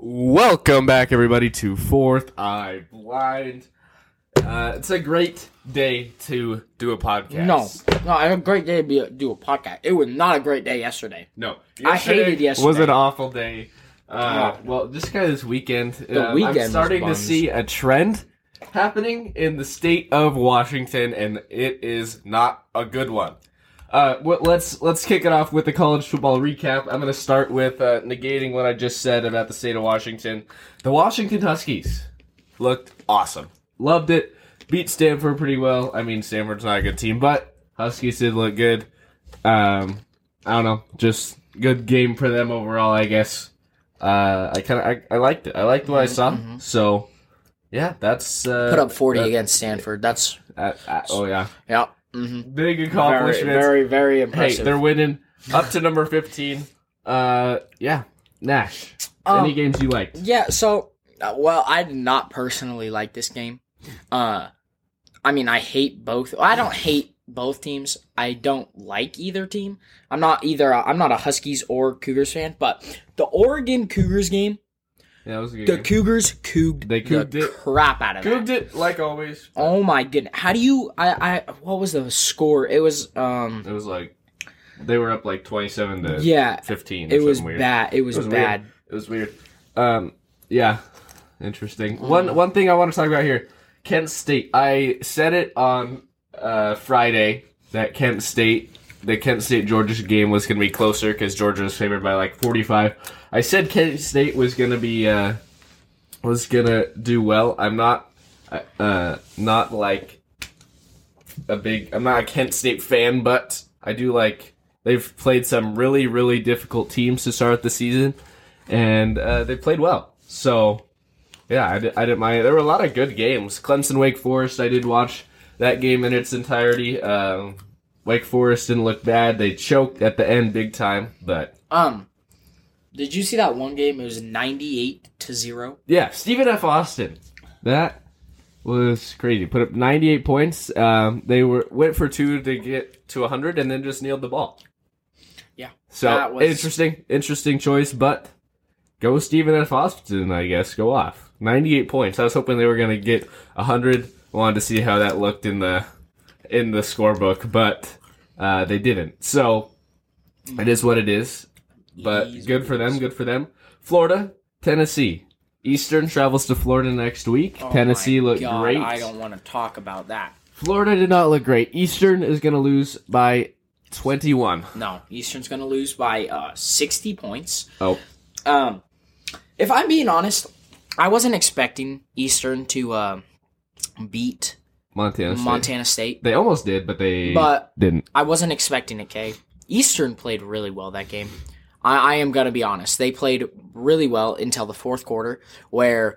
Welcome back, everybody, to Fourth Eye Blind. Uh, it's a great day to do a podcast. No, no, a great day to be, do a podcast. It was not a great day yesterday. no. I hated yesterday. Was an awful day. Uh, Oh. well, this kind of this weekend. The um, weekend I'm starting to see a trend happening in the state of Washington, and it is not a good one. Uh, well, let's let's kick it off with the college football recap. I'm going to start with uh, negating what I just said about the state of Washington. The Washington Huskies looked awesome. Loved it. Beat Stanford pretty well. I mean, Stanford's not a good team, but Huskies did look good. Um, I don't know, just good game for them overall, I guess. Uh, I kind of I, I liked it. I liked what I saw. So, yeah, that's uh, Mm-hmm, Put up 40 that- against Stanford. That's, uh, uh, oh yeah, yeah. Hmm big Very, accomplishment. very, very Hey, impressive. they're winning up to number 15. Uh, yeah. Nash. Um, Any games you liked? Yeah, so uh, well, I did not personally like this game. Uh I mean, I hate both. I don't hate both teams. I don't like either team. I'm not either i I'm not a Huskies or Cougars fan, but the Oregon Cougars game, Yeah, it was a good the game. Cougars couged They couged the it. crap out of that. Cooked it like always. Oh my goodness. How do you I I what was the score? It was um It was like they were up like 27 to yeah, 15. Or it was weird. bad. It was, It was weird. bad. It was weird. Um, yeah, interesting. Mm. One one thing I want to talk about here, Kent State. I said it on uh, Friday that Kent State, the Kent State Georgia game was going to be closer because Georgia was favored by like forty five. I said Kent State was going to be uh, was going to do well. I'm not uh, not like a big. I'm not a Kent State fan, but I do like. They've played some really, really difficult teams to start the season, and uh, they played well. So, yeah, I, di- I didn't mind. There were a lot of good games. Clemson, Wake Forest. I did watch that game in its entirety. Um, Wake Forest didn't look bad. They choked at the end big time, but Um did you see that one game? It was 98 to 0. yeah, Stephen F. Austin. That was crazy. Put up 98 points. Um, they were went for two to get to 100, and then just nailed the ball. Yeah. So That was- interesting, interesting choice, but go Stephen F. Austin, I guess. Go off. 98 points. I was hoping they were gonna get 100. Wanted to see how that looked in the in the scorebook, but uh, they didn't. So it is what it is. But good for them. Good for them. Florida, Tennessee. Eastern travels to Florida next week. Oh Tennessee looked God, great. I don't want to talk about that. Florida did not look great. Eastern is going to lose by 21. No, Eastern's going to lose by uh, 60 points. Oh, Um, if I'm being honest, I wasn't expecting Eastern to uh, beat Montana State. Montana State. They almost did, but they But- didn't. I wasn't expecting it, Kay. Eastern played really well that game. I, I am gonna be honest. They played really well until the fourth quarter, where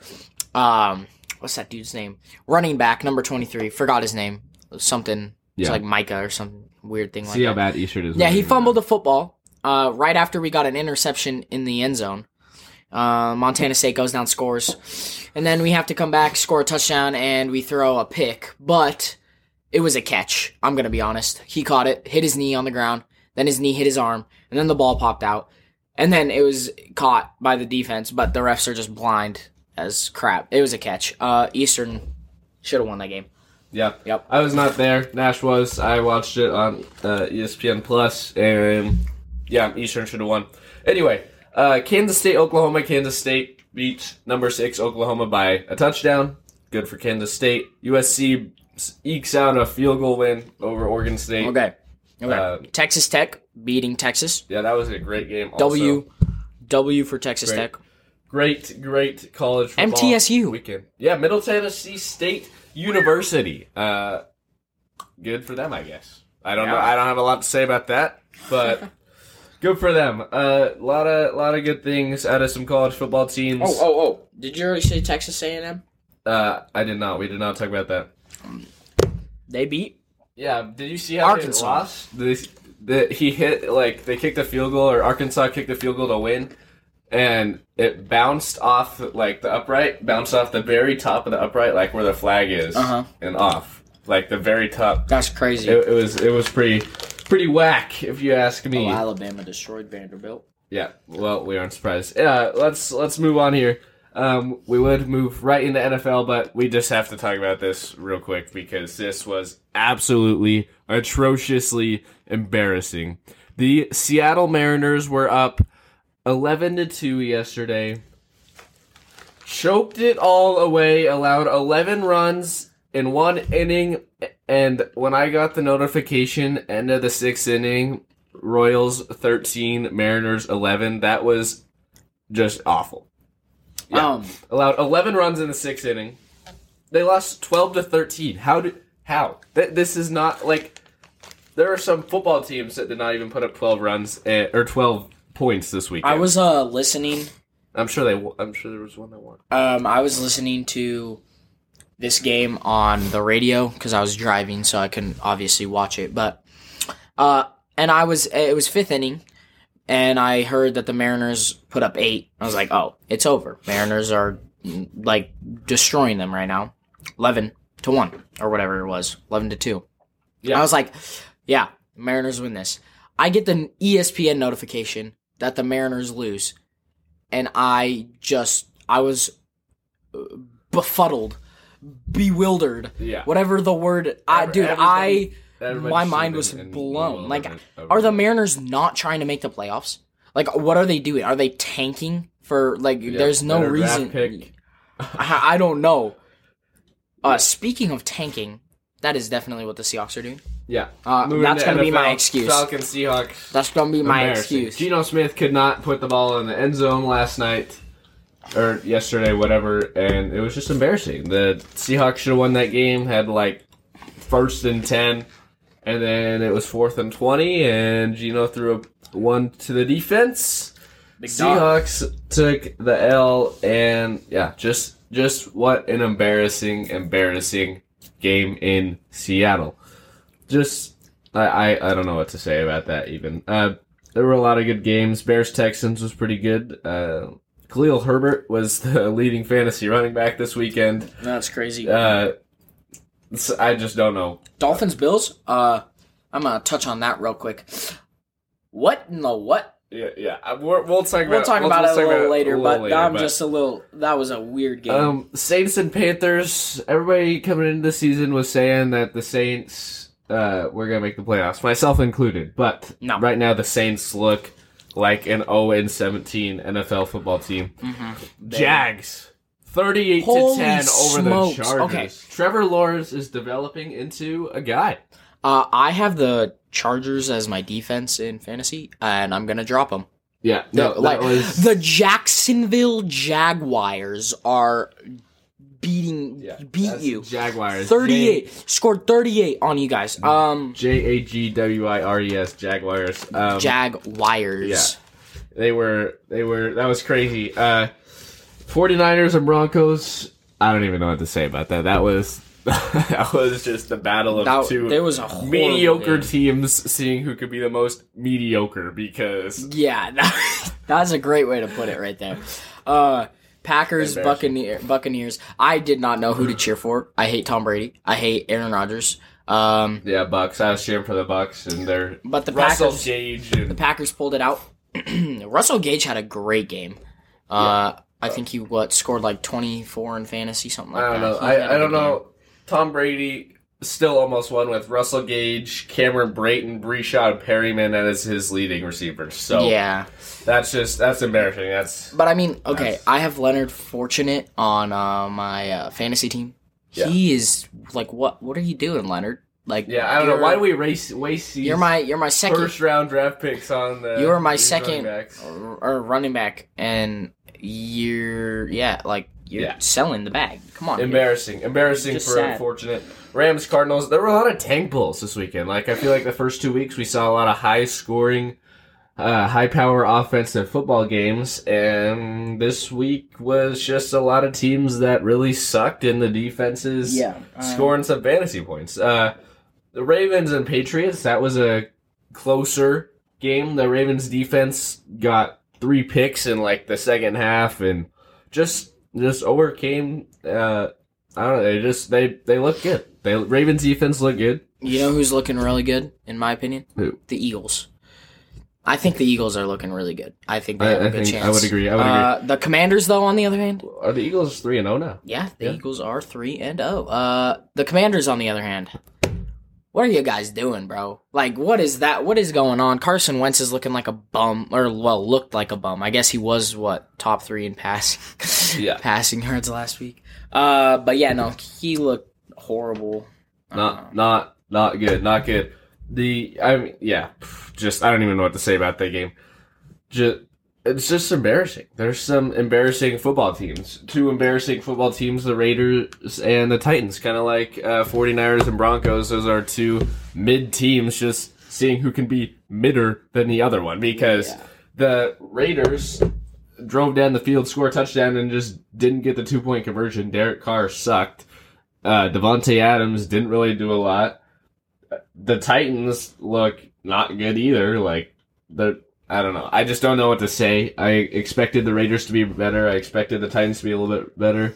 um, what's that dude's name? Running back number twenty three. Forgot his name. Something. It's Yeah. like Micah or some weird thing like See how bad Eastern is. Yeah, he fumbled the football uh, right after we got an interception in the end zone. Uh, Montana State goes down, scores, and then we have to come back, score a touchdown, and we throw a pick. But it was a catch. I'm gonna be honest. He caught it, hit his knee on the ground, then his knee hit his arm, and then the ball popped out, and then it was caught by the defense. But the refs are just blind as crap. It was a catch. Uh, Eastern should have won that game. Yeah. Yep. I was not there. Nash was. I watched it on uh, ESPN Plus, and yeah, Eastern should have won. Anyway, uh, Kansas State, Oklahoma. Kansas State beat number six Oklahoma by a touchdown. Good for Kansas State. USC ekes out a field goal win over Oregon State. Okay. Okay. Uh, Texas Tech beating Texas. Yeah, that was a great game. Also. W W for Texas Great. Tech. Great, great college football MTSU. weekend. Yeah, Middle Tennessee State University. Uh, good for them, I guess. I don't know. I don't have a lot to say about that, but good for them. A uh, lot of lot of good things out of some college football teams. Oh, oh, oh! Did you already say Texas A and M? Uh, I did not. We did not talk about that. They beat. Yeah, did you see how Arkansas. they lost? The, the, he hit like they kicked a field goal, or Arkansas kicked a field goal to win, and it bounced off like the upright, bounced off the very top of the upright, like where the flag is, Uh-huh. and off like the very top. That's crazy. It, it was it was pretty pretty whack, if you ask me. Oh, Alabama destroyed Vanderbilt. Yeah, well, we aren't surprised. Yeah, let's let's move on here. Um, we would move right into NFL, but we just have to talk about this real quick because this was absolutely atrociously embarrassing. The Seattle Mariners were up eleven to two yesterday. Choked it all away, allowed eleven runs in one inning, and when I got the notification end of the sixth inning, Royals 13, Mariners 11. That was just awful. Yeah. Um, Allowed 11 runs in the sixth inning. They lost 12 to 13. How did how? Th- this is not like there are some football teams that did not even put up 12 runs eh, or 12 points this weekend. I was uh listening. I'm sure they I'm sure there was one that won. Um, I was listening to this game on the radio because I was driving, so I couldn't obviously watch it. But uh, and I was it was fifth inning, and I heard that the Mariners put up eight. I was like, oh, it's over. Mariners are like destroying them right now, eleven to one or whatever it was, eleven to two. Yeah. I was like, yeah, Mariners win this. I get the ESPN notification that the Mariners lose, and I just I was uh, befuddled, bewildered, Yeah. whatever the word. I Every- dude, I my mind was blown. Like, over are the. Mariners not trying to make the playoffs? Like, what are they doing? Are they tanking for like? there's no reason. pick. I, I don't know. Uh, speaking of tanking, that is definitely what the Seahawks are doing. Yeah. Uh, that's to gonna be my excuse. Falcons Seahawks. That's gonna be my excuse. Geno Smith could not put the ball in the end zone last night or yesterday, whatever, and it was just embarrassing. The Seahawks should have won that game. Had like first and ten, and then it was fourth and twenty, and Geno threw a one to the defense. Big dog. Seahawks took the L, and yeah, just just what an embarrassing, embarrassing game in Seattle. Just I, I I don't know what to say about that even. Uh, there were a lot of good games. Bears Texans was pretty good. Uh, Khalil Herbert was the leading fantasy running back this weekend. That's crazy. Uh, I just don't know. Dolphins Bills. Uh, I'm gonna touch on that real quick. What in the what? Yeah, yeah. We're, we'll talk about We'll talk about we'll it a little later, a but later, I'm but- just a little. That was a weird game. Um, Saints and Panthers. Everybody coming into the season was saying that the Saints uh, were gonna make the playoffs, myself included. But No. right now, the Saints look like an 0 and 17 NFL football team. Jags. 38 Holy to 10 over smokes. the Chargers. Okay. Trevor Lawrence is developing into a guy. uh, I have the Chargers as my defense in fantasy, and I'm gonna drop them. Yeah, no, like was the Jacksonville Jaguars are beating yeah, beat you. Jaguars. 38 scored 38 on you guys. Um J A G W I R E S Jaguars. Um, Jaguars. Yeah. They were they were that was crazy. Uh 49ers and Broncos, I don't even know what to say about that. That was that was just the battle of That, two there was a mediocre game. teams seeing who could be the most mediocre because Yeah, that, that's a great way to put it right there. Uh Packers, Buccaneer, Buccaneers. I did not know who to cheer for. I hate Tom Brady. I hate Aaron Rodgers. Um, yeah, Bucks. I was cheering for the Bucks and their but the Russell Packers, Gage the Packers pulled it out. Russell Gage had a great game. Uh, I think he what scored like twenty four in fantasy, something like that. I don't that. know. He had a I, I don't game. know. Tom Brady still almost won with Russell Gage, Cameron Brayton, Breshad, and Perriman as his leading receivers. So Yeah, that's just that's embarrassing. That's but I mean, okay, I have Leonard Fournette on uh, my uh, fantasy team. Yeah. He is like, what? What are you doing, Leonard? Like, yeah. I don't know why do we race waste You're my you're my second first round draft picks on the. you're my second running or, or running back, and you're yeah, like you're Yeah. selling the bag. Come on, dude. Embarrassing, embarrassing Just for sad. unfortunate Rams Cardinals. There were a lot of tank bulls this weekend. Like I feel like the first two weeks we saw a lot of high scoring, uh, high power offensive football games, and this week was just a lot of teams that really sucked in the defenses. Yeah, um, scoring some fantasy points. Uh, the Ravens and Patriots. That was a closer game. The Ravens defense got three picks in like the second half, and just just overcame. Uh, I don't know. They just they they look good. They Ravens defense look good. You know who's looking really good, in my opinion? Who? The Eagles. I think the Eagles are looking really good. I think they I- have a I good chance. I would agree, I would uh, The Commanders, though, on the other hand, Are the Eagles three and zero now? yeah, the Yeah. Eagles are three and zero. Uh, the Commanders, on the other hand, what are you guys doing, bro? Like, what is that? What is going on? Carson Wentz is looking like a bum, or well, looked like a bum. I guess he was what top three in passing, Yeah. passing yards last week. Uh, but yeah, no, he looked horrible. Not not not good. Not good. The I mean yeah, just I don't even know what to say about that game. Just it's just embarrassing. There's some embarrassing football teams. Two embarrassing football teams, the Raiders and the Titans, kind of like uh, 49ers and Broncos. Those are two mid teams just seeing who can be midder than the other one because Yeah. the Raiders drove down the field, scored a touchdown, and just didn't get the two point conversion. Derek Carr sucked. Uh, Davante Adams didn't really do a lot. The Titans look not good either. Like the I don't know. I just don't know what to say. I expected the Raiders to be better. I expected the Titans to be a little bit better.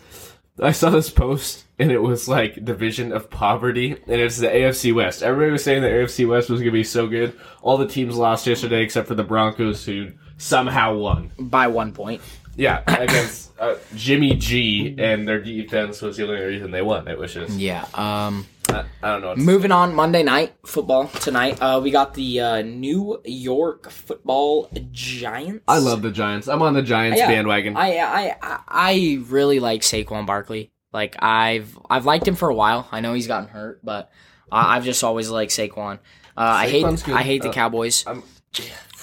I saw this post and it was like division of poverty and it's the AFC West. Everybody was saying the AFC West was going to be so good. All the teams lost yesterday except for the Broncos who somehow won. by one point. Yeah, against uh, Jimmy G and their defense was the only reason they won. It was just Yeah. Um. I, I don't know. It's, Moving on, Monday night football tonight. Uh, we got the uh, New York Football Giants. I love the Giants. I'm on the Giants Yeah. bandwagon. I I I- I really like Saquon Barkley. Like I've I've liked him for a while. I know he's gotten hurt, but I, I've just always liked Saquon. Uh, I hate good. I hate the Uh, Cowboys. I'm-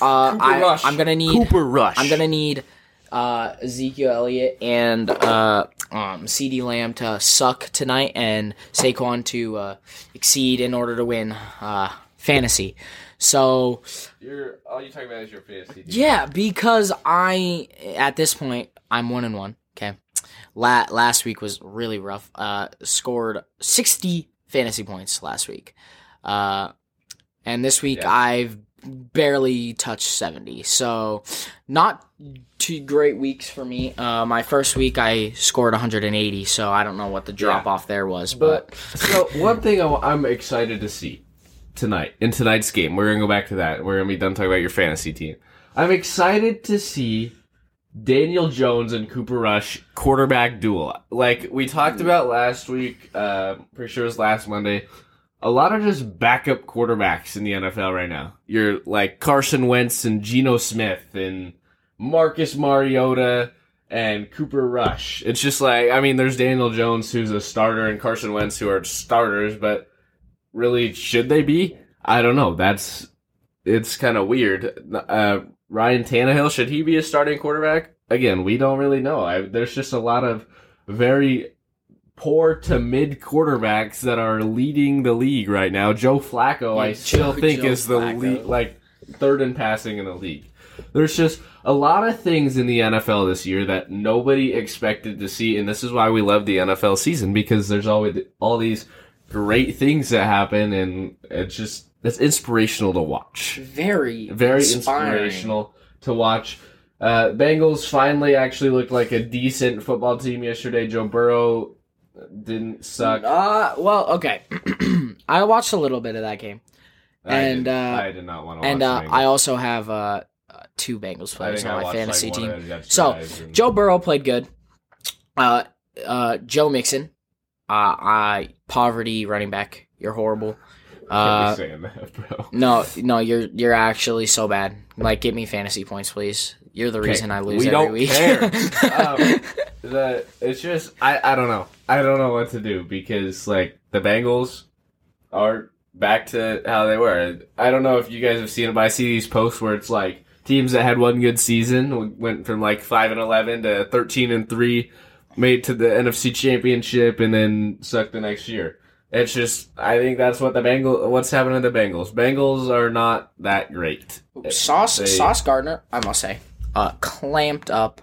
uh, Cooper I, Rush. I'm gonna need Cooper Rush. I'm gonna need uh, Ezekiel Elliott and uh, um, CeeDee Lamb to suck tonight, and Saquon to uh, exceed in order to win uh, fantasy. So You're all you talking about is your fantasy. yeah, because I at this point I'm one and one. Okay, La- last week was really rough. Uh, scored sixty fantasy points last week, uh, and this week Yeah. I've barely touched seventy. So not two great weeks for me. Uh, my first week I scored 180, so I don't know what the drop off there was, but, But so one thing I, am excited to see tonight in tonight's game, we're gonna go back to that. We're gonna be done talking about your fantasy team. I'm excited to see Daniel Jones and Cooper Rush quarterback duel. Like we talked about last week, uh, pretty sure it was last Monday. A lot of just backup quarterbacks in the NFL right now. You're like Carson Wentz and Geno Smith and Marcus Mariota and Cooper Rush. It's just like I mean, there's Daniel Jones who's a starter and Carson Wentz who are starters, but really should they be? I don't know. That's it's kind of weird. Uh, Ryan Tannehill should he be a starting quarterback? Again, we don't really know. I, there's just a lot of very poor to mid quarterbacks that are leading the league right now. Joe Flacco, I Yeah, still Joe- think Joe is the lead, like third in passing in the league. There's just a lot of things in the NFL this year that nobody expected to see, and this is why we love the NFL season because there's always all these great things that happen, and it's just it's inspirational to watch. very Very inspiring. inspirational to watch. Uh, Bengals finally actually looked like a decent football team yesterday. Joe Burrow didn't suck. Uh, well, okay. I watched a little bit of that game. I and, did, uh, I did not want to. and uh. I also have uh, uh, two Bengals players on my fantasy like, team. of the Jets So, and- Joe Burrow played good. Uh, uh, Joe Mixon, uh, I poverty running back. You're horrible. Uh, saying that, bro. no, no, you're you're actually so bad. Like, give me fantasy points, please. You're the reason I lose we every don't week. care. um, the it's just I I don't know. I don't know what to do because like the Bengals are back to how they were. I don't know if you guys have seen it, but I see these posts where it's like teams that had one good season went from like five and eleven to thirteen and three, made to the NFC Championship, and then sucked the next year. It's just I think that's what the Bengals. What's happening to the Bengals? Bengals are not that great. Sauce They- Sauce Gardner, I must say, uh, clamped up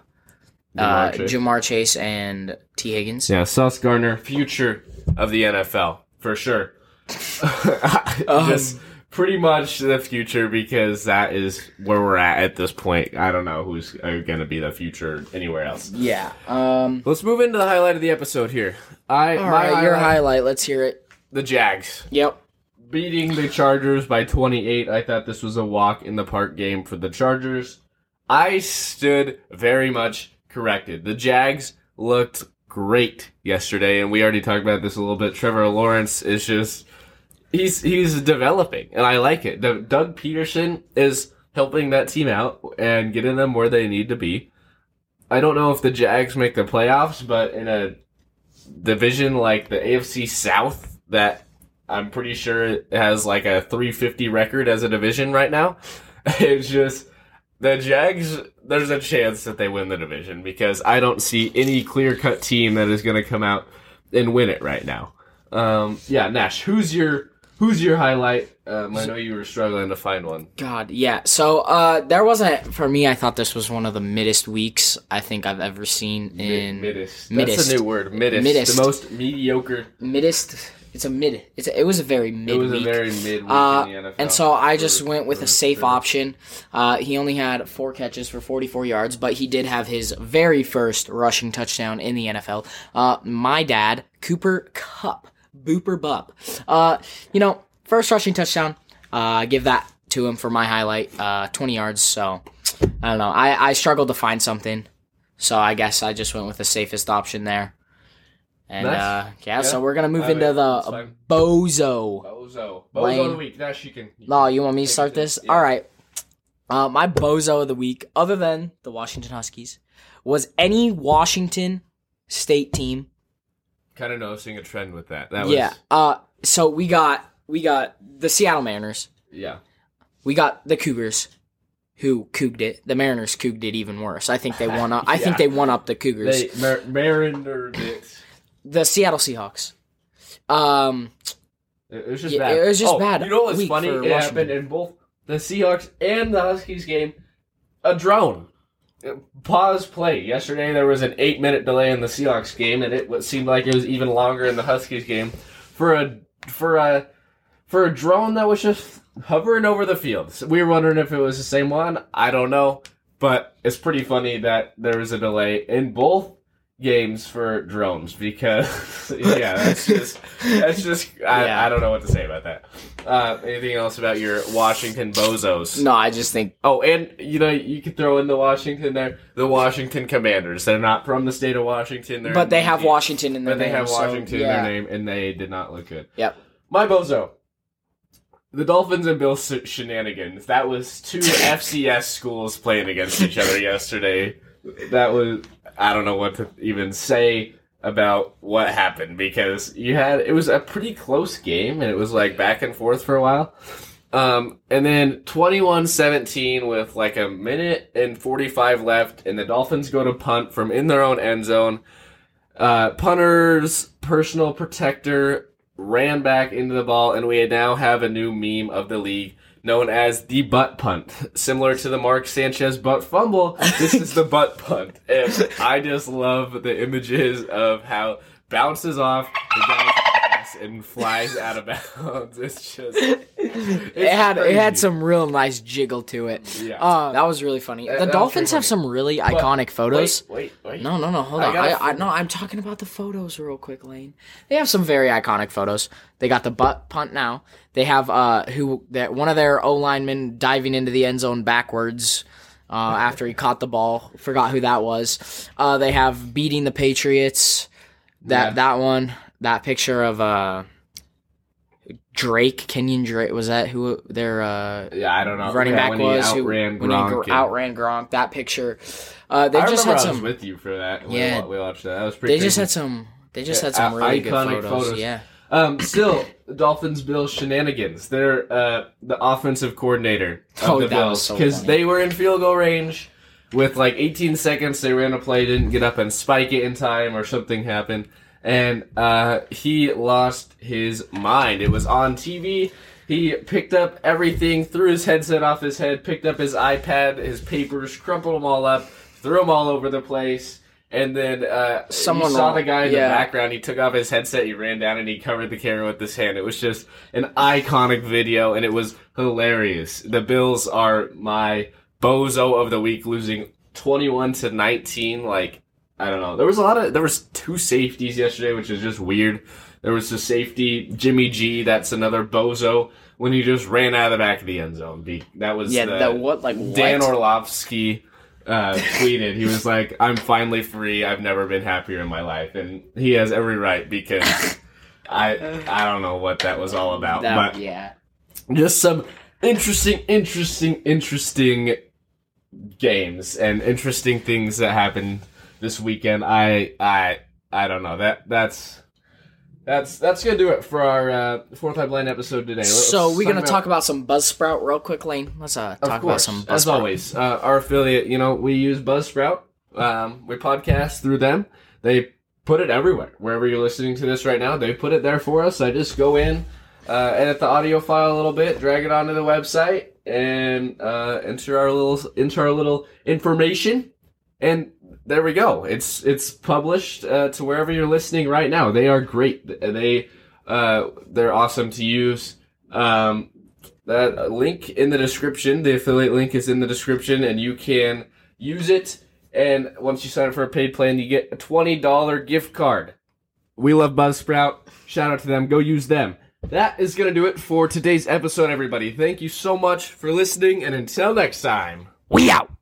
uh, Ja'Marr Chase. Ja'Marr Chase and Tee Higgins. Yeah, Sauce Gardner, future of the NFL for sure. Just pretty much the future because that is where we're at at this point. I don't know who's going to be the future anywhere else. Yeah. Um. Let's move into the highlight of the episode here. I All right, your highlight- highlight. Let's hear it. the Jags. Yep. beating the Chargers by 28. I thought this was a walk in the park game for the Chargers. I stood very much corrected. The Jags looked great yesterday, and we already talked about this a little bit. Trevor Lawrence is just he's he's developing, and I like it. Doug Pederson is helping that team out and getting them where they need to be. I don't know if the Jags make the playoffs, but in a division like the AFC South that I'm pretty sure has like a 350 record as a division right now. It's just the Jags. There's a chance that they win the division because I don't see any clear cut team that is going to come out and win it right now. Um, yeah, Nash, who's your who's your highlight? Um, I know you were struggling to find one. God, yeah. So uh, there wasn't for me. I thought this was one of the middest weeks I think I've ever seen in Middest. That's Middest. a new word. Middest. Middest. The most mediocre. middest. It's a mid. It's a, it was a very mid. It was a very mid week Uh, in the NFL. and so I just went with a safe option. Uh, he only had four catches for 44 yards, but he did have his very first rushing touchdown in the NFL. Uh, my dad, Cooper Kupp, Booper Bup. Uh, you know, first rushing touchdown. Uh, give that to him for my highlight. Uh, 20 yards. So I don't know. I, I struggled to find something. So I guess I just went with the safest option there. And Nice. uh, yeah, Yeah. so we're gonna move into mean, the fine. bozo. Bozo. Bozo Lane. of the week. Nash, she can. you No, can you want me to start this? Yeah. All right. Uh, my bozo of the week, other than the Washington Huskies, was any Washington State team. Kind of noticing a trend with that. That was. Yeah. Uh, so we got we got the Seattle Mariners. Yeah. We got the Cougars, who couged it. The Mariners couged it even worse. I think they won up. I think they won up the Cougars. They mar- Mariner it. The Seattle Seahawks. Um, It was just Yeah, bad. it was just Oh, bad You know what's funny? It Washington. happened in both the Seahawks and the Huskies game. A drone. Pause play. Yesterday there was an eight minute delay in the Seahawks game, and it seemed like it was even longer in the Huskies game for a for a for a drone that was just hovering over the field. So we were wondering if it was the same one. I don't know, but it's pretty funny that there was a delay in both games for drones because yeah, that's just that's just I, Yeah. I don't know what to say about that. Uh, anything else about your Washington bozos? no, I just think Oh, and you know you could throw in the Washington there, the Washington Commanders. They're not from the state of Washington, they're but they have DC. Washington in their But they name, have so, Washington in their name, and they did not look good. Yep. My bozo. The Dolphins and Bills shenanigans. That was two FCS schools playing against each other yesterday. That was I don't know what to even say about what happened because you had it was a pretty close game and it was like back and forth for a while. Um, and then 21-17 with like a minute and 45 left and the Dolphins go to punt from in their own end zone. Uh, punter's personal protector ran back into the ball, and we now have a new meme of the league known as the butt punt. Similar to the Mark Sanchez butt fumble, this is the butt punt. And I just love the images of how bounces off the guy's ass and flies out of bounds. It's just it had it had some real nice jiggle to it. Yeah. Uh, that was really funny. That- the that Dolphins pretty have some really iconic photos. Wait, wait, wait. No, no, no. Hold I on. I, I, no, I'm talking about the photos real quick, Lane. They have some very iconic photos. They got the butt punt now. They have uh who that one of their O linemen diving into the end zone backwards. Uh, after he caught the ball, forgot who that was. Uh, they have beating the Patriots. That Yeah. that one, that picture of uh, Drake, Kenyon Drake, was that who their uh, Yeah, I don't know. running Yeah, back was? outran who, when he Gronk outran Gronk. That picture. Uh, they I just had I was some. with you for that. We Yeah. we watched that. That was pretty. They just had some. They just had some i- really good iconic photos. photos. Yeah. Um, still, Dolphins Bills shenanigans. They're uh, the offensive coordinator of Oh, the Bills because funny. they were in field goal range with like 18 seconds. They ran a play, didn't get up and spike it in time, or something happened, and uh, he lost his mind. It was on TV. He picked up everything, threw his headset off his head, picked up his iPad, his papers, crumpled them all up, threw them all over the place. And then uh, Someone saw the guy in yeah. the background. He took off his headset. He ran down and he covered the camera with his hand. It was just an iconic video, and it was hilarious. The Bills are my bozo of the week, losing twenty-one to nineteen. Like I don't know. There was a lot of there was two safeties yesterday, which is just weird. There was the safety Jimmy G. That's another bozo when he just ran out of the back of the end zone. That was Yeah, the, that what like what? Dan Orlovsky uh, tweeted. He was like, "I'm finally free. I've never been happier in my life," and he has every right because I I don't know what that was all about, That- but yeah. just some interesting, interesting, interesting games and interesting things that happened this weekend. I I I don't know that that's. That's that's gonna do it for our uh, fourth eye blind episode today. Let's So we're gonna about- talk about some Buzzsprout real quick, Lane. Let's uh talk about some Buzzsprout. as always, uh, our affiliate. You know, we use Buzzsprout. Um, we podcast through them. They put it everywhere. Wherever you're listening to this right now, they put it there for us. I just go in, uh, edit the audio file a little bit, drag it onto the website, and uh, enter our little enter our little information, and there we go. It's it's published uh, to wherever you're listening right now. They are great. They uh, they're awesome to use. Um, that link in the description, the affiliate link is in the description, and you can use it. And once you sign up for a paid plan, you get a twenty dollar gift card. We love Buzzsprout. Shout out to them. Go use them. That is gonna do it for today's episode, everybody. Thank you so much for listening, and until next time. We out.